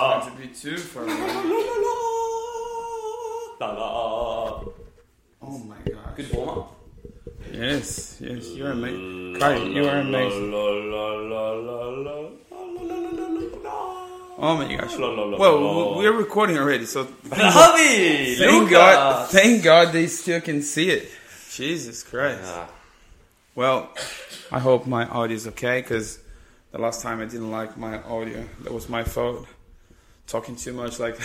going to be too far away. La, la. Oh my gosh. Good warm up. Yes, yes, you're amazing. Kai, you are amazing. Oh my gosh. Well, we're recording already, so Hubby! thank God, thank God they still can see it. Jesus Christ. Ah, Well, I hope my audio is okay because the last time I didn't like my audio. That was my fault. Talking too much, like.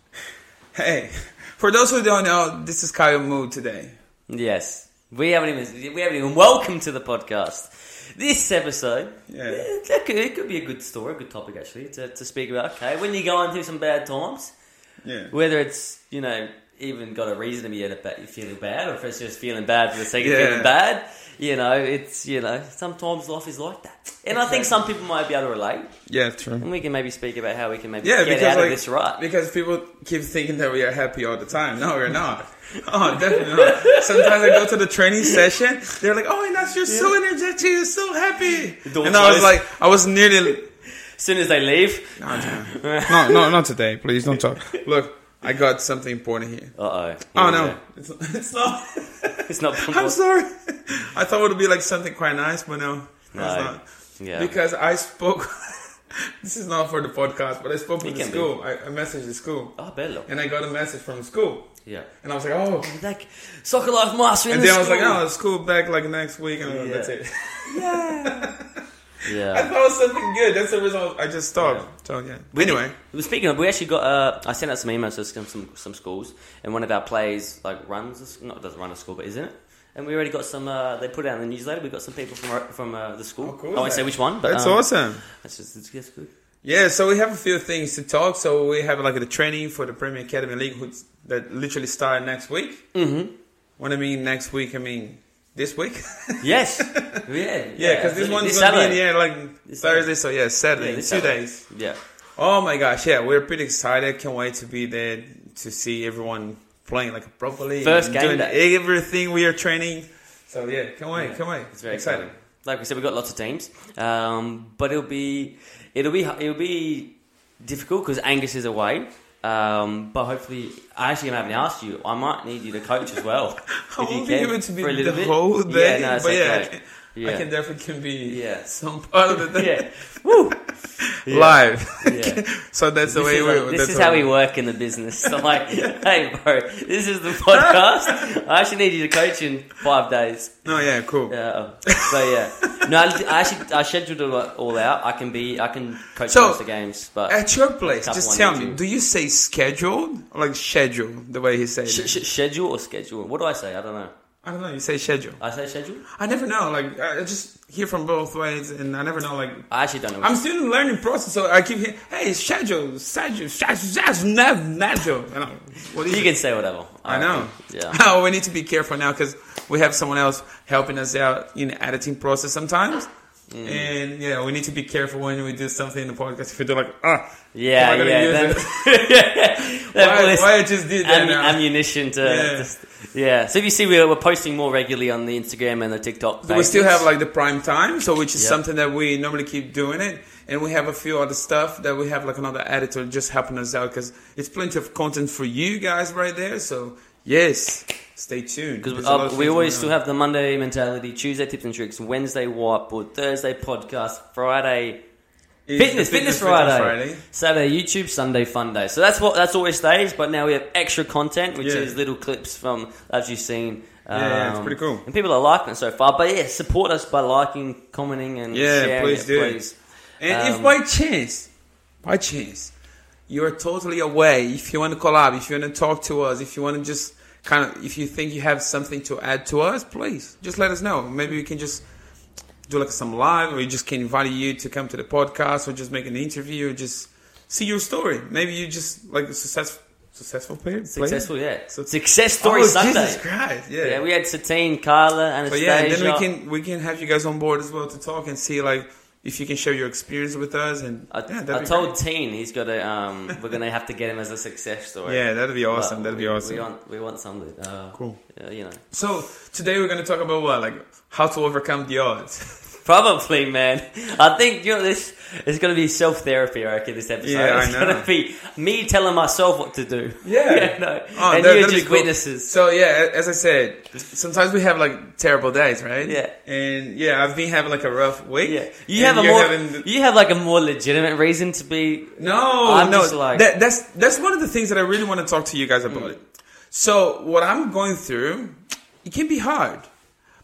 hey, for those who don't know, this is Kyle Mood today. Yes. We haven't even we haven't even welcome to the podcast. This episode, Yeah. that could, it could be a good story, a good topic actually to, to speak about. Okay, when you're going through some bad times, Yeah. whether it's you know even got a reason to be in a ba- feeling bad, or if it's just feeling bad for the sake of Yeah. feeling bad, you know, it's you know sometimes life is like that, and I think some people might be able to relate, Yeah, true. and we can maybe speak about how we can maybe Yeah, get because out like, of this right. because people keep thinking that we are happy all the time. No, we're not. Oh, definitely not. Sometimes I go to the training session. They're like, "Oh, Inas, you're so energetic. You're so happy." And I was like, I was nearly. As soon as they leave, No, no, no, not today. Please don't talk. Look, I got something important here. uh oh, Oh no, it's, it's not. it's not. I'm sorry. I thought it would be like something quite nice, but no, it's No. not. Yeah. Because I spoke. this is not for the podcast, but I spoke with the school. I, I messaged the school, Oh, bello. and I got a message from the school, Yeah. and I was like, oh. Like soccer life master And the then I was like, oh, school back like next week, and Yeah. that's it. I Yeah. I thought it was something good. That's the reason I, just stopped. So yeah. Anyway, Well, Speaking of, we actually got. Uh, I sent out some emails to some, some some schools, and one of our plays like runs, not doesn't run a school, but isn't it? And we already got some. Uh, they put it out in the newsletter. We got some people from our- from uh, the school. Oh, cool, I won't say which one, but that's um, awesome. That's just it's, good. Yeah, so we have a few things to talk. So we have like the training for the Premier Academy League that literally start next week. Mm-hmm. When I mean next week, I mean this week. Yes. yeah. yeah, because this absolutely. one's This gonna be in air like This Thursday. So yeah, Saturday, Yeah, two Saturday. days. Yeah. Oh my gosh, yeah, we're pretty excited. Can't wait to be there to see everyone playing like properly. First game doing day. everything we are training. So yeah, can't wait, Yeah, can't wait. It's very excited. exciting. Like we said, we've got lots of teams, um, but it'll be it'll be it'll be difficult because Angus is away. Um, but hopefully, I actually haven't asked you. I might need you to coach as well. I if you won't be can, able to be for a little the bit. whole day, Yeah, no, it's but okay. can, Yeah. I can definitely can be Yeah. some part of it. yeah. Woo. Yeah. live. Yeah. so that's the way we. like- this is how we- work in the business. I'm like, hey, bro, this is the podcast. I actually need you to coach in five days. No, yeah, cool. Yeah, oh. so yeah, no, I, I actually I scheduled it all out. I can be, I can coach So, most of the games, but At your place, just tell me, do you say scheduled or like schedule the way he says sh- it? sh- schedule or schedule? What do I say? I don't know. I don't know. You say schedule. I say schedule. I never know. Like I just hear from both ways, and I never know. Like I actually don't know. I'm still in the learning process, so I keep hearing, "Hey, schedule, schedule, schedule, schedule, schedule." You what is you it? can say whatever. I know. Yeah. Oh, we need to be careful now because we have someone else helping us out in the editing process sometimes. Mm. And yeah, we need to be careful when we do something in the podcast. If we do like, ah, Yeah, yeah. use Then, then why, I just did that am- now? ammunition to. Yeah. Just, yeah. So if you see, we're, we're posting more regularly on the Instagram and the TikTok. But we still have like the prime time, so which is Yep. something that we normally keep doing it. And we have a few other stuff that we have like another editor just helping us out because it's plenty of content for you guys right there. So yes, stay tuned. Because There's a lot uh, we always still have the Monday mentality, Tuesday tips and tricks, Wednesday whiteboard, Thursday podcast, Friday It's fitness, fitness, Fit Friday, Saturday YouTube, Sunday fun day. So that's what that's always stays. But now we have extra content, which Yeah. is little clips from as you've seen. Yeah, yeah, it's um, pretty cool. and people are liking it so far. But yeah, support us by liking, commenting, and Yeah, sharing please it, do. please. And if Um, by chance, by chance, you are totally away, if you want to collab, if you want to talk to us, if you want to just kind of, if you think you have something to add to us, please just let us know. Maybe we can just do like some live, or we just can invite you to come to the podcast, or just make an interview, or just see your story. Maybe you just like a successful, successful player. player? Successful, yeah. So- Success story oh, Sunday. Jesus Christ, yeah. Yeah, we had Satine, Carla, But Anastasia. yeah, and then we can we can have you guys on board as well to talk and see like if you can share your experience with us and I, yeah, I told. Teen he's got to. Um, we're gonna have to get him as a success story. Yeah, that'd be awesome. But That'd be awesome. We want, we want something. Uh, Cool. uh, you know. So today we're gonna talk about what, like how to overcome the odds. Probably, man. I think you know this is going to be self therapy. I reckon this episode. Yeah, I it's know. going to be me telling myself what to do. Yeah. no. Oh, and you're just cool. witnesses. So yeah, as I said, sometimes we have like terrible days, right? Yeah. And yeah, I've been having like a rough week. Yeah, you have a more having you have like a more legitimate reason to be. No, I'm no. just like- that, that's that's one of the things that I really want to talk to you guys about. Mm. So what I'm going through, it can be hard,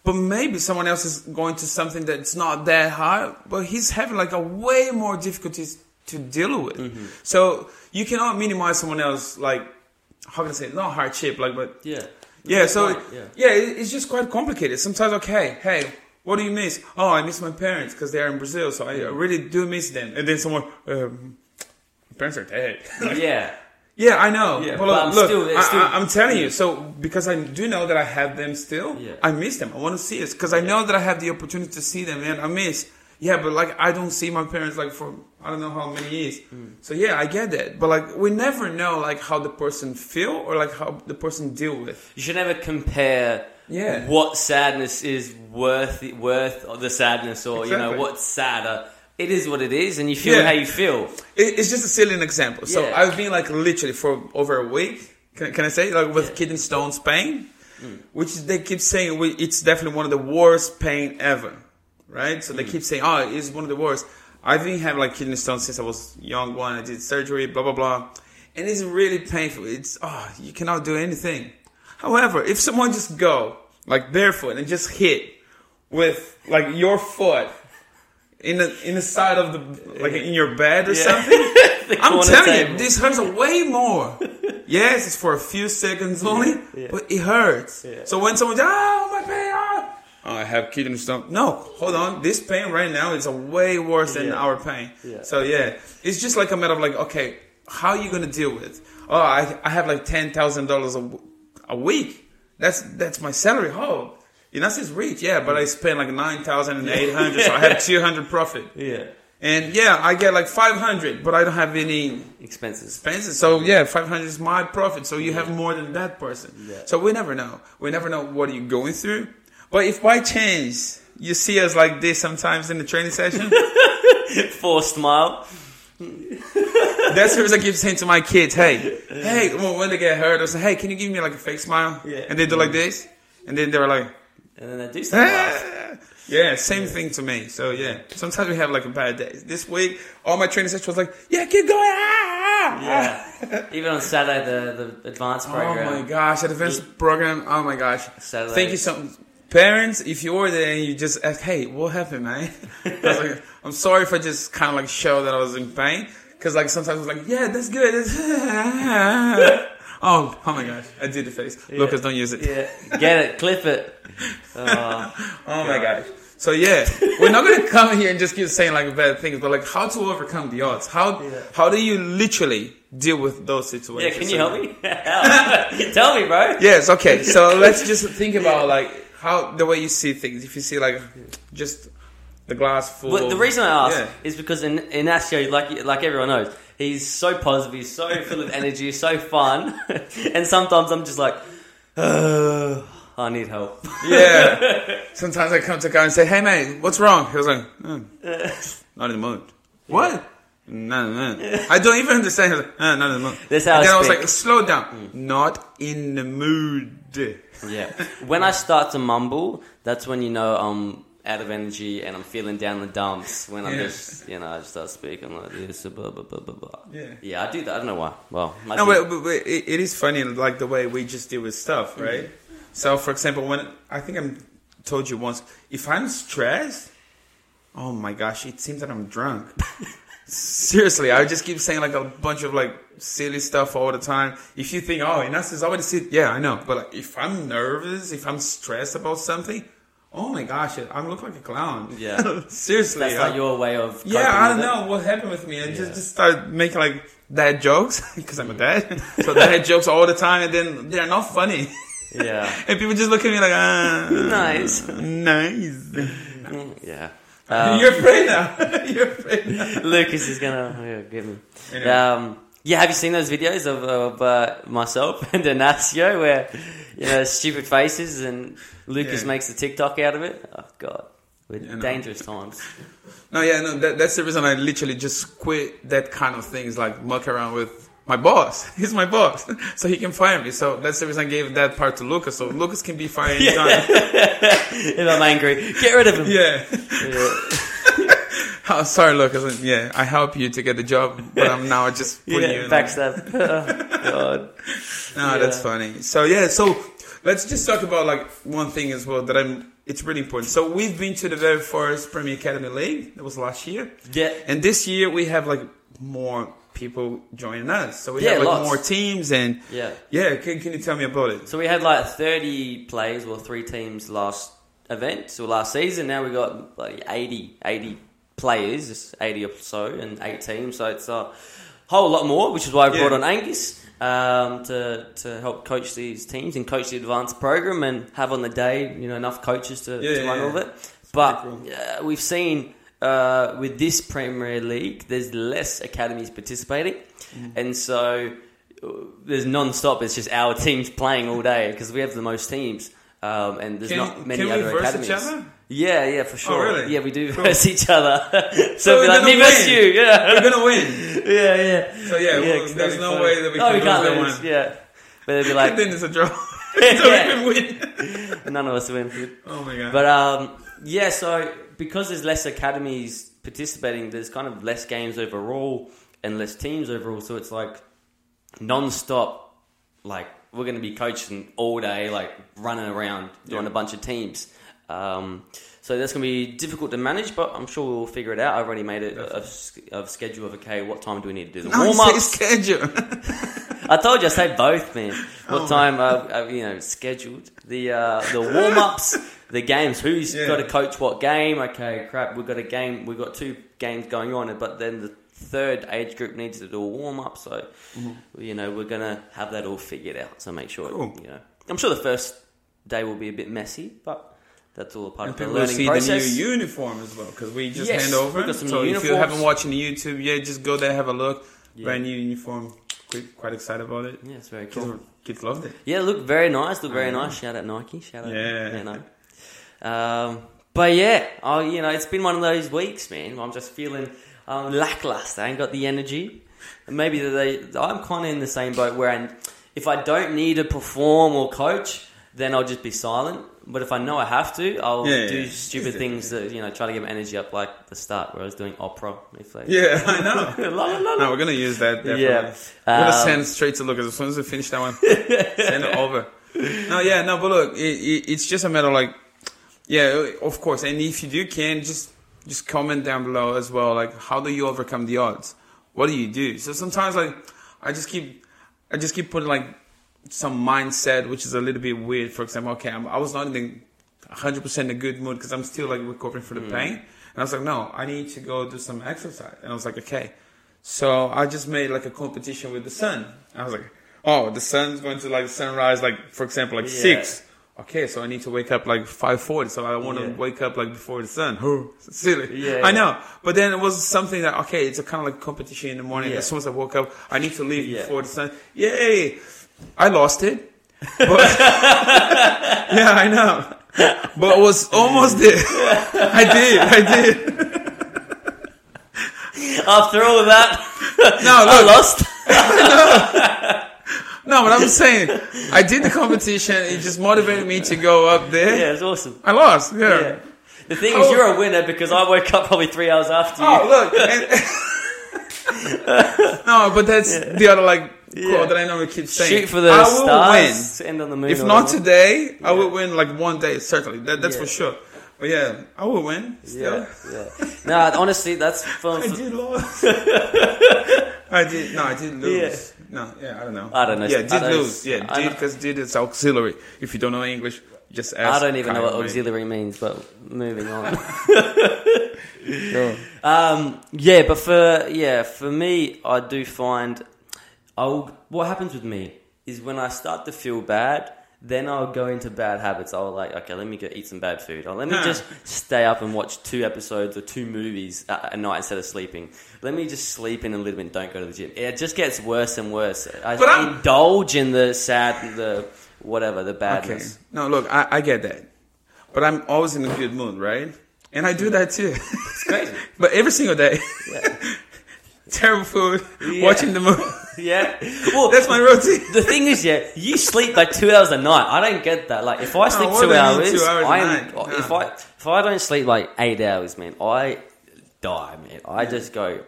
but maybe someone else is going to something that's not that hard, but he's having like a way more difficulties to deal with. Mm-hmm. So you cannot minimize someone else like how can I say it? not hardship like but Yeah. yeah, so yeah. yeah, it, it's just quite complicated. Sometimes, okay, hey, what do you miss? Oh, I miss my parents because they are in Brazil, so I really do miss them. And then someone, um, parents are dead. Yeah. Yeah, I know. Yeah, but but look, I'm look, still- I, still- I, am telling you. So because I do know that I have them still, Yeah. I miss them. I want to see it because I know that I have the opportunity to see them, and I miss. Yeah, but like I don't see my parents like for I don't know how many years. Hmm. So yeah, I get that. But like we never know like how the person feel or like how the person deal with. You should never compare Yeah. what sadness is worth worth the sadness, or you know what's sadder. It is what it is, and you feel Yeah. how you feel. It, it's just a silly example. So Yeah. I've been like literally for over a week. Can, can I say like with kidney stones pain, Mm. which they keep saying we- it's definitely one of the worst pain ever, right? So they Mm. keep saying oh it's one of the worst. I've been having like kidney stones since I was young. One I did surgery, blah blah blah, and it's really painful. It's oh you cannot do anything. However, if someone just go like barefoot and just hit with like your foot in the in the side of the like in your bed or Yeah. something. I'm telling table. you, this hurts way more. yes, it's for a few seconds only, Yeah. but it hurts. Yeah. So when someone, oh my pain, ah." oh, I have kidney stone. No, hold on, this pain right now is a way worse than Yeah. our pain. Yeah. So yeah, it's just like a matter of like, okay, how are you gonna deal with? Oh, I I have like ten thousand dollars a week. That's that's my salary. Oh. And that's his reach, yeah, but I spend like nine thousand and eight hundred, so I have two hundred profit. Yeah, And yeah, I get like 500, but I don't have any expenses. expenses. So yeah, 500 is my profit. So you have more than that person. Yeah. So we never know. We never know what you're going through. But if by chance you see us like this sometimes in the training session, Forced smile. that's what I keep saying to my kids. Hey, hey, when they get hurt, I say, hey, can you give me like a fake smile? Yeah. And they do like this. And then they're like, And then they do. "Ah." yeah, same thing to me. So yeah, sometimes we have like a bad day. This week, all my training session was like, yeah, keep going. Ah, Yeah. Even on Saturday, the, the advanced program. Oh my gosh, advanced program. Oh my gosh. Saturday. Thank you so much. Parents, if you were there and you just ask, hey, what happened, man? I was like, I'm sorry if I just kind of like show that I was in pain. Cause like sometimes I was like, yeah, that's good. oh, oh my gosh. I did the face. Lucas, don't use it. Yeah, get it, clip it. Oh, Oh my gosh. So yeah, we're not gonna come here and just keep saying like bad things, but like how to overcome the odds. How Yeah. how do you literally deal with those situations? yeah, can you help me? Tell me, bro. Yes, okay. So let's just think about like how the way you see things. If you see like just the glass full. But the reason I ask Yeah. is because in Ignacio, like like everyone knows, he's so positive, he's so full of energy, so fun, and sometimes I'm just like, "Uh, I need help. Yeah. Sometimes I come to guy and say, "Hey man, what's wrong?" He was like, "Hmm, "Not in the mood." What? No, no, no. I don't even understand. Was like, "Uh, "Not in the mood." That's how and I then I was like, "Slow down." Not in the mood. Yeah. When I start to mumble, that's when you know I'm out of energy and I'm feeling down the dumps. When I'm Yeah. just, you know, I just start speaking like this, blah, blah, blah, blah, blah. Yeah. Yeah, I do that. I don't know why. Well, No, but, but, but it, it is funny, like the way we just deal with stuff, Mm-hmm. right? So, for example, when I think I'm told you once, if I'm stressed, oh my gosh, it seems that I'm drunk. Seriously, I just keep saying like a bunch of like silly stuff all the time. If you think, oh, Inas is already sick, yeah, I know. But like, if I'm nervous, if I'm stressed about something, oh my gosh, I look like a clown. Yeah. seriously. that's like your way of. yeah, I don't know what happened with me. I Yeah. just just started making like dad jokes because I'm a dad. so dad jokes all the time, and then they're not funny. Yeah. and people just look at me like, ah, Nice. nice. Yeah. Um, You're afraid now. You're afraid now. Lucas is gonna yeah, give me. Anyway. Um, yeah, have you seen those videos of, of uh, myself and Ignacio where you know stupid faces and Lucas Yeah. makes a TikTok out of it? Oh god. we're know. dangerous times. No, yeah, no, that, that's the reason I literally just quit that kind of things, like muck around with my boss. He's my boss, so he can fire me. So that's the reason I gave that part to Lucas, so Lucas can be fired anytime. if I'm angry, get rid of him. Yeah. Yeah. Oh, sorry, Lucas. Yeah, I help you to get the job, but I'm now just putting you Yeah, in. backstab. Oh, God. No, that's funny. So yeah, so let's just talk about like one thing as well that I'm. It's really important. So we've been to the very first Premier Academy League. That was last year, Yeah, and this year we have like more people joining us. So we Yeah, have like lots. more teams, and yeah. yeah, can, can you tell me about it? So we had like 30 players or three teams last event, so last season. Now we got like 80, 80 players, 80 or so, and eight teams. So it's a whole lot more, which is why I brought Yeah. on Angus um, to to help coach these teams and coach the advanced program and have on the day, you know, enough coaches to, Yeah, to yeah, run all of it. But pretty uh, we've seen uh, with this Premier League, there's less academies participating, Mm. and so uh, there's non-stop. It's just our teams playing all day because we have the most teams, um, and there's Can, not many can other academies. each other? Yeah, yeah, for sure. really? Yeah, we do Cool. verse each other. so, So be we're like gonna me versus you. Yeah, We're gonna win. yeah, yeah. So yeah, well, 'cause there's no funny. way that we no, can we can't lose lose. Yeah, but it'd be like then it's a draw. so Yeah. we can win. none of us win. Oh my god. But um, yeah, so because there's less academies participating, there's kind of less games overall and less teams overall. So it's like non-stop. Like we're going to be coaching all day, like running around doing Yeah. a bunch of teams. Um, so that's going to be difficult to manage, but I'm sure we'll figure it out. I've already made it a, a, a schedule of okay, what time do we need to do the no, warm ups? schedule. I told you I say both, man. What Oh. time I've, I've you know scheduled the uh, the warm ups, the games. Who's Yeah. got to coach what game? Okay, crap. We've got a game. We've got two games going on, but then the third age group needs to do a warm up. So you know we're gonna have that all figured out. So make sure Mm-hmm. Cool. you know. I'm sure the first day will be a bit messy, but that's all a part And of the learning see process. the new uniform as well because we just Yes, hand over. we've got some so new if you haven't watched the YouTube yet, just go there have a look. Yeah. Brand new uniform. Quite, quite excited about it. yeah, it's very Kids, cool. were- kids loved it. Yeah, look very nice. Look very I know. nice. Shout out Nike. Shout out. Yeah. You know. Um, but yeah, oh, you know, it's been one of those weeks, man. I'm just feeling um, lackluster. I ain't got the energy. And maybe they, I'm kind of in the same boat where I'm, if I don't need to perform or coach, then I'll just be silent. But if I know I have to, I'll Yeah, do yeah. stupid things that you know try to get my energy up, like the start where I was doing opera. If they, Yeah, I know. La, la, la, no, we're gonna use that. Definitely. Yeah. We're gonna Um, send straight to Lucas as soon as we finish that one. send it over. No, yeah, no, but look, it, it, it's just a matter of like, yeah, of course. And if you do can, just just comment down below as well. Like, how do you overcome the odds? What do you do? So sometimes, like, I just keep, I just keep putting like some mindset, which is a little bit weird. For example, okay, I'm, I was not in the 100% in a good mood because I'm still like recovering from the mm. pain. And I was like, no, I need to go do some exercise. And I was like, okay. So I just made like a competition with the sun. I was like, oh, the sun's going to like sunrise, like for example, like Yeah. six. Okay, so I need to wake up like five forty. So I want to Yeah. wake up like before the sun. Silly. Yeah, I know. But then it was something that okay, it's a kind of like competition in the morning. Yeah. As soon as I woke up, I need to leave Yeah. before the sun. Yay! I lost it. But yeah, I know. But I was almost there. I did. I did. After all of that, No, I lost. No, but I'm saying I did the competition. It just motivated me to go up there. Yeah, it's awesome. I lost. Yeah. Yeah. The thing Oh. is, you're a winner because I woke up probably three hours after oh, you. Oh, look. and- no, but that's the other like Yeah. quote that I normally keep saying. Shoot for the I will stars. to End on the moon. If not whatever. today, I Yeah. will win like one day certainly. That, that's Yeah. for sure. But yeah, I will win. Still. Yeah, yeah. No, honestly, that's fun. I did lose. I did. No, I did lose. No, yeah, I don't know. I don't know. Yeah, did lose. Yeah, did because did is auxiliary. If you don't know English, just ask. I don't even know what auxiliary means, but moving on. Go. Um, yeah, but for yeah, for me, I do find I'll what happens with me is when I start to feel bad, then I'll go into bad habits. I'll like, okay, let me go eat some bad food. Or let me just stay up and watch two episodes or two movies at night instead of sleeping. Let me just sleep in a little bit and don't go to the gym. It just gets worse and worse. I But I'm- indulge in the sad, the whatever, the Okay. badness. No, look, I, I get that, but I'm always in a good mood, right? and I do that too. It's crazy. but every single day, Yeah. terrible food, Yeah. watching the movie. yeah. Well, That's my routine. the thing is, yeah, you sleep like two hours a night. I don't get that. Like, if I sleep what two do you mean hours, two hours a I'm, night? Oh, if No. I if I don't sleep like eight hours, man, I die, man. I just go.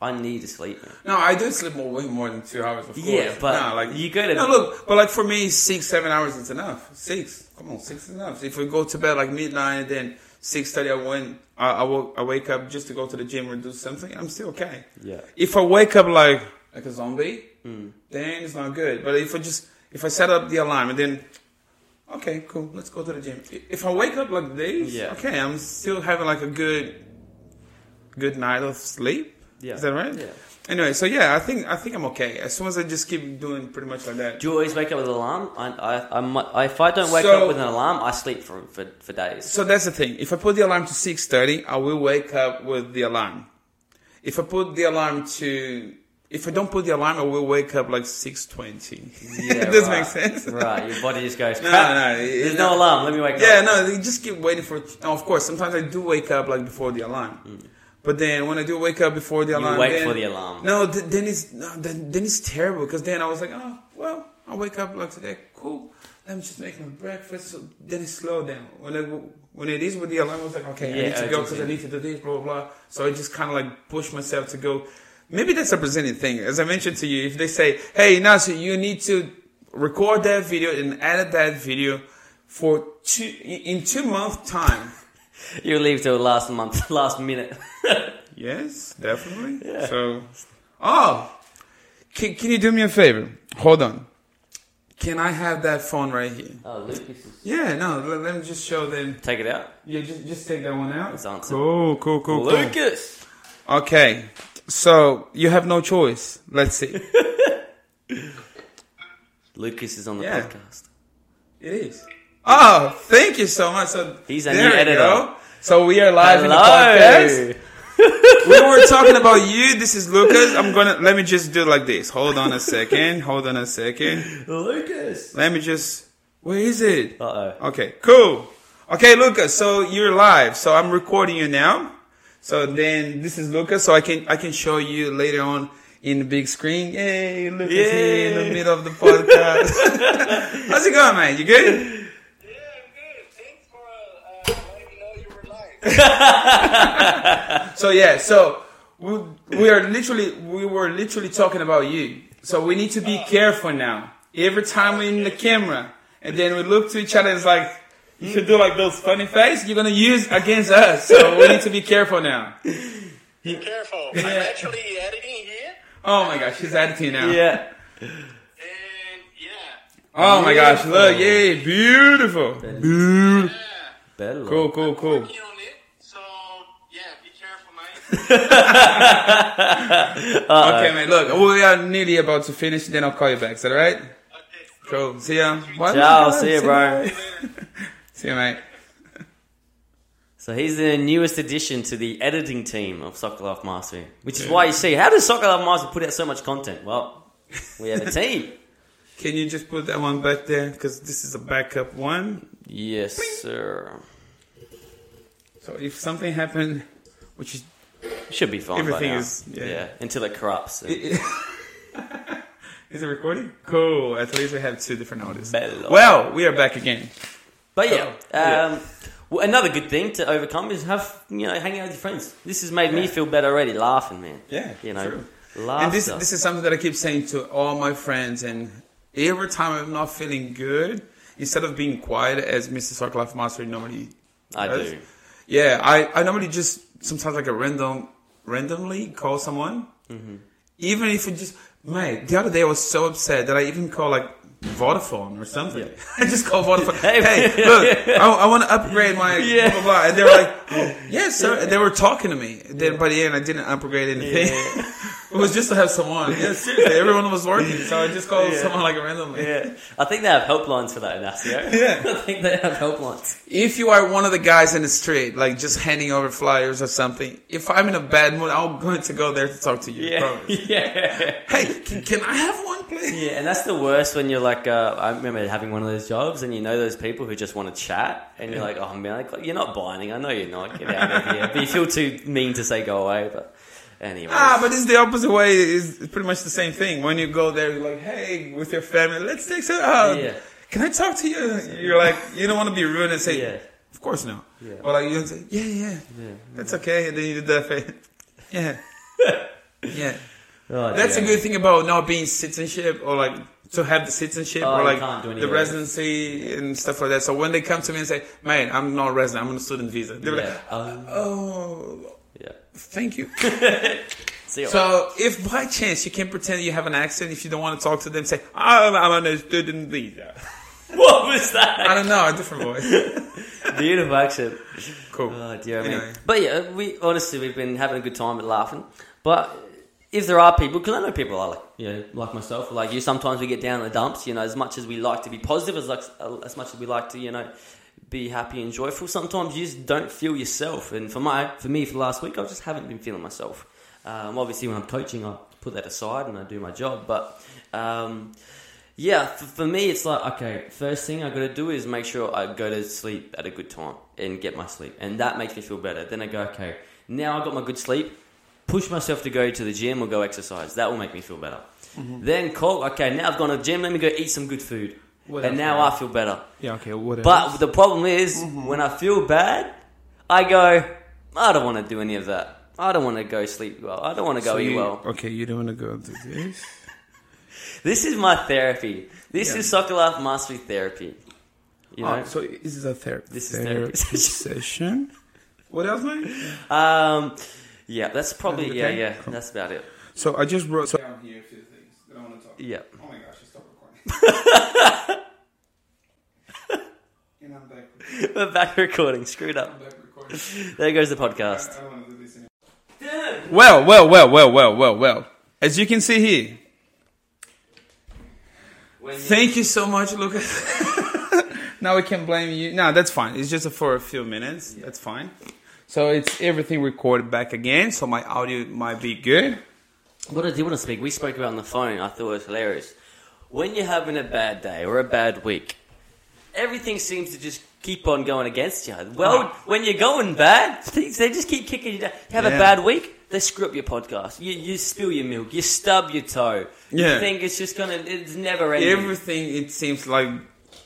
I need to sleep, man. No, I do sleep more, way more than two hours. Of course. Yeah, but no, like you gotta- No, look, but like for me, six, seven hours is enough. Six, come on, six is enough. If we go to bed like midnight and then six thirty, I went, I, I, woke, I wake up just to go to the gym or do something. I'm still okay. Yeah. If I wake up like like a zombie, Mm. then it's not good. But if I just if I set up the alarm and then. Okay, cool. Let's go to the gym. If I wake up like this, Yeah. okay, I'm still having like a good, good night of sleep. Yeah. Is that right? Yeah. Anyway, so yeah, I think I think I'm okay. As soon as I just keep doing pretty much like that. Do you always wake up with an alarm? I, I, I, if I don't wake So- up with an alarm, I sleep for for, for days. So that's the thing. If I put the alarm to six thirty, I will wake up with the alarm. If I put the alarm to, if I don't put the alarm, I will wake up like six twenty. Yeah, Does right. make sense? Right, your body just goes. No, no, There's it- no alarm. Let me wake Yeah, up. Yeah, no, you just keep waiting for. No, of course, sometimes I do wake up like before the alarm. Mm. But then when I do wake up before the alarm, wait then- for the alarm. No, th- then it's no, then, then it's terrible because then I was like, oh well, I wake up like today, cool. Let me just make my breakfast. So then it slowed down. When it when it is with the alarm, I was like, okay, I need to go because. I need to do this, blah blah blah. So I just kind of like push myself to go. Maybe that's a presenting thing. As I mentioned to you, if they say, hey, Nasir, you need to record that video and edit that video for two in two month time. You leave till last month, last minute. Yes, definitely. Yeah. So, oh, can, can you do me a favor? Hold on. Can I have that phone right here? oh, Lucas is. Yeah, no. Let, let me just show them. Take it out. Yeah, just just take that one out. It's answered. Cool, cool, cool, cool. Lucas. Okay, so you have no choice. Let's see. Lucas is on the Yeah. podcast. it is. Oh, thank you so much. So He's a there new we editor. go. So we are live in the podcast. we were talking about you. This is Lucas. I'm gonna let me just do like this. Hold on a second. Hold on a second. Lucas. Let me just. Where is it? Uh oh. Okay, cool. Okay, Lucas. So you're live. So I'm recording you now. So then this is Lucas. So I can I can show you later on in the big screen. Yay, Lucas here in the middle of the podcast. How's it going, man? You good? Yeah, I'm good. Thanks for uh, uh, letting me know you were live. So yeah. So we we are literally we were literally talking about you. So we need to be careful now. Every time we're in the camera, and then we look to each other, it's like. You should do like those funny face you're gonna use against us. So we need to be careful now. Be careful. I'm actually editing here, Oh my gosh, she's editing now. Yeah. and yeah, Oh my gosh, look, yay, beautiful. Beautiful. yeah, Cool, cool, cool. working on it. So yeah, be careful, man. Okay, man, look, we are nearly about to finish, then I'll call you back. Is that alright? Okay. Cool. See ya. Bye. Ciao, see ya, bro. See ya, mate. So he's the newest addition to the editing team of Soccer Life Mastery, which is why you see how does Soccer Life Mastery put out so much content? Well, we have a team. Can you just put that one back there? Because this is a backup one. yes, sir. So if something happened, which is Should be fine. by Everything now. is- yeah. until it corrupts. is it recording? Cool. At least we have two different audios. Bello. Well, we are back again. But yeah, yeah. um, well, another good thing to overcome is have you know hang out with your friends. This has made me feel better already, laughing, man. Yeah, you know, true. laughter. And this this is something that I keep saying to all my friends. And every time I'm not feeling good, instead of being quiet as Mr. Soccer Life Master normally I does, do. Yeah, I, I normally just sometimes like a random randomly call someone, Mm-hmm. even if it just mate. The other day I was so upset that I even called like Vodafone or something. I just called Vodafone. Hey, hey, look, I, I want to upgrade my Yeah. blah blah blah. And they were like, oh, yes, sir. And they were talking to me. Then by the end, I didn't upgrade anything. it was just to have someone. Yeah, seriously, everyone was working, so I just called Yeah. someone like randomly. Yeah, I think they have helplines for that, Ignacio. Yeah. I think they have helplines. If you are one of the guys in the street, like just handing over flyers or something, if I'm in a bad mood, I'm going to go there to talk to you. Yeah, promise. yeah. Hey, can, can I have one, please? Yeah, and that's the worst when you're like, uh, I remember having one of those jobs, and you know those people who just want to chat, and you're like, oh man, like, you're not buying. I know you're not. Get out of here. But you feel too mean to say go away. But anyway, Ah, but it's the opposite way. It's pretty much the same thing. When you go there, you're like, hey, with your family, let's take some out. Yeah. Can I talk to you? You're like, you don't want to be rude and say, Yeah. of course not. Yeah. Or like, you say, yeah, yeah, Yeah. that's okay. And then you do that face. Yeah. yeah. Oh, That's a good thing about not being citizenship or like to have the citizenship Oh, or like can't do any the residency and stuff like that. So when they come to me and say, "Man, I'm not a resident. I'm on a student visa," they're Yeah. like, Um, "Oh, yeah. thank you." So if by chance you can pretend you have an accent, if you don't want to talk to them, say, "I'm, I'm on a student visa." what was that? I don't know, a different voice. Beautiful accent. Cool. Oh dear me. But yeah, we honestly we've been having a good time and laughing. But if there are people, because I know people are like you know like myself, like you. Sometimes we get down in the dumps. You know, as much as we like to be positive, as like, as much as we like to, you know, be happy and joyful. Sometimes you just don't feel yourself. And for my for me for last week, I just haven't been feeling myself. Um, obviously, when I'm coaching, I put that aside and I do my job. But um, yeah, for, for me, it's like okay. First thing I got to do is make sure I go to sleep at a good time and get my sleep, and that makes me feel better. Then I go, okay, now I got my good sleep. Push myself to go to the gym or go exercise. That will make me feel better. Then call. Okay, now I've gone to the gym. Let me go eat some good food, What and now? I feel better. Yeah. Okay. Whatever. But the problem is, when I feel bad, I go, I don't want to do any of that. I don't want to go sleep well. I don't want to go So eat you- well. Okay, you don't want to go do this. This is my therapy. This Yeah. is soccer life mastery therapy. You know? Oh, so this is a therapy. This is therapy session. What else, man? Um, yeah, that's probably Okay, yeah, yeah. cool. That's about it. So I just wrote so down here a few things that I want to talk. Yeah. Oh my gosh, I stopped recording. and I'm back. We're back recording. Screwed up. I'm back recording. There goes the podcast. I don't want to do this anymore. Well, well, well, well, well, well, well. As you can see here, thank you so much, Lucas. now we can blame you. No, that's fine. It's just for a few minutes. That's fine. So it's everything recorded back again. So my audio might be good. What I did want to speak, we spoke about on the phone. I thought it was hilarious. When you're having a bad day or a bad week, everything seems to just keep on going against you. Well, when you're going bad, things they just keep kicking you down. You have a bad week, they screw up your podcast. You, you spill your milk. You stub your toe. Yeah. You think it's just gonna. It's never ending. everything it seems like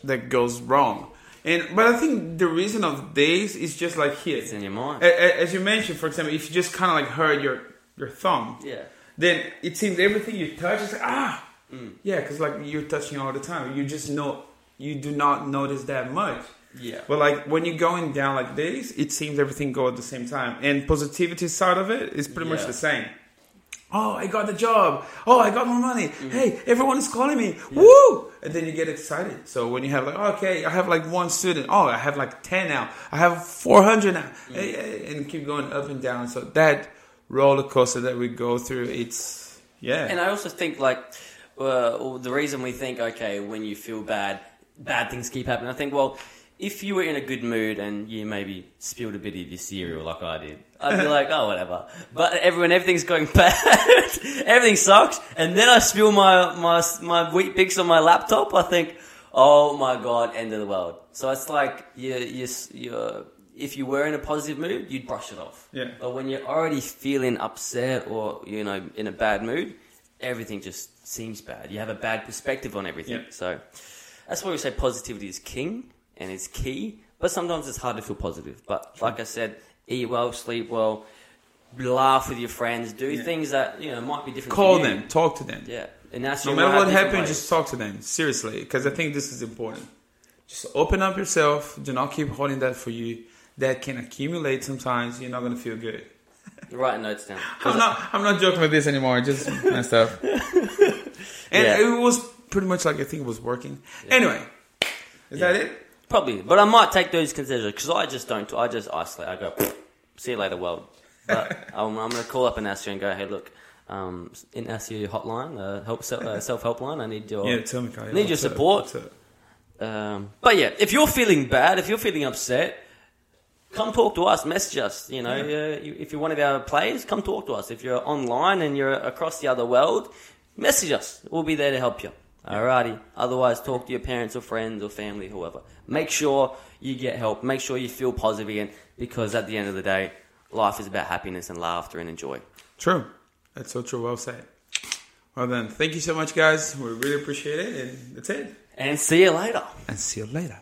that goes wrong and but i think the reason of this is just like here It's in your mind. As you mentioned for example if you just kind of like hurt your your thumb Yeah. then it seems everything you touch is like ah Mm. yeah because like you're touching all the time you just know you do not notice that much Yeah. but like when you're going down like this it seems everything go at the same time and positivity side of it is pretty much the same Oh, I got the job. Oh, I got more money. Mm-hmm. Hey, everyone is calling me. Woo! And then you get excited. So when you have like, okay, I have like one student. Oh, I have like 10 now. I have 400 now. Mm-hmm. Hey, hey, And keep going up and down. So that roller coaster that we go through, it's, yeah. And I also think like uh, the reason we think okay when you feel bad, bad things keep happening. I think well, if you were in a good mood and you maybe spilled a bit of your cereal like I did, I'd be like oh whatever. But everyone everything's going bad, everything sucks, and then I spill my my my Weet-Bix on my laptop. I think oh my god, end of the world. So it's like you you you if you were in a positive mood, you'd brush it off. Yeah. But when you're already feeling upset or you know in a bad mood, everything just seems bad. You have a bad perspective on everything. Yeah. So that's why we say positivity is king and it's key. But sometimes it's hard to feel positive. But like I said, eat well, sleep well, laugh with your friends, do Yeah. things that you know might be different. Call them, talk to them. Yeah, and that's No matter what happens, just talk to them. Seriously. Because I think this is important. Just open up yourself. Do not keep holding that for you. That can accumulate sometimes. You're not going to feel good. write notes down. I'm not. I'm not joking with this anymore. Just messed up. and Yeah. it was pretty much like I think it was working. Anyway, is that it? Probably, but I might take those consideration because I just don't. I just isolate. I go, see you later, world. But I'm, I'm going to call up Ignacio and go, hey, look, um, Ignacio hotline, uh, help uh, self help line. I need your Yeah, tell me, Kyle. Need your support. Um, but yeah, if you're feeling bad, if you're feeling upset, come talk to us. Message us. You know, uh, you, if you're one of our players, come talk to us. If you're online and you're across the other world, message us. We'll be there to help you. Alrighty. Otherwise, talk to your parents or friends or family, whoever. Make sure you get help. Make sure you feel positive again, because at the end of the day, life is about happiness and laughter and enjoy. True. That's so true. Well said. Well then, thank you so much, guys. We really appreciate it, and that's it. And see you later. And see you later.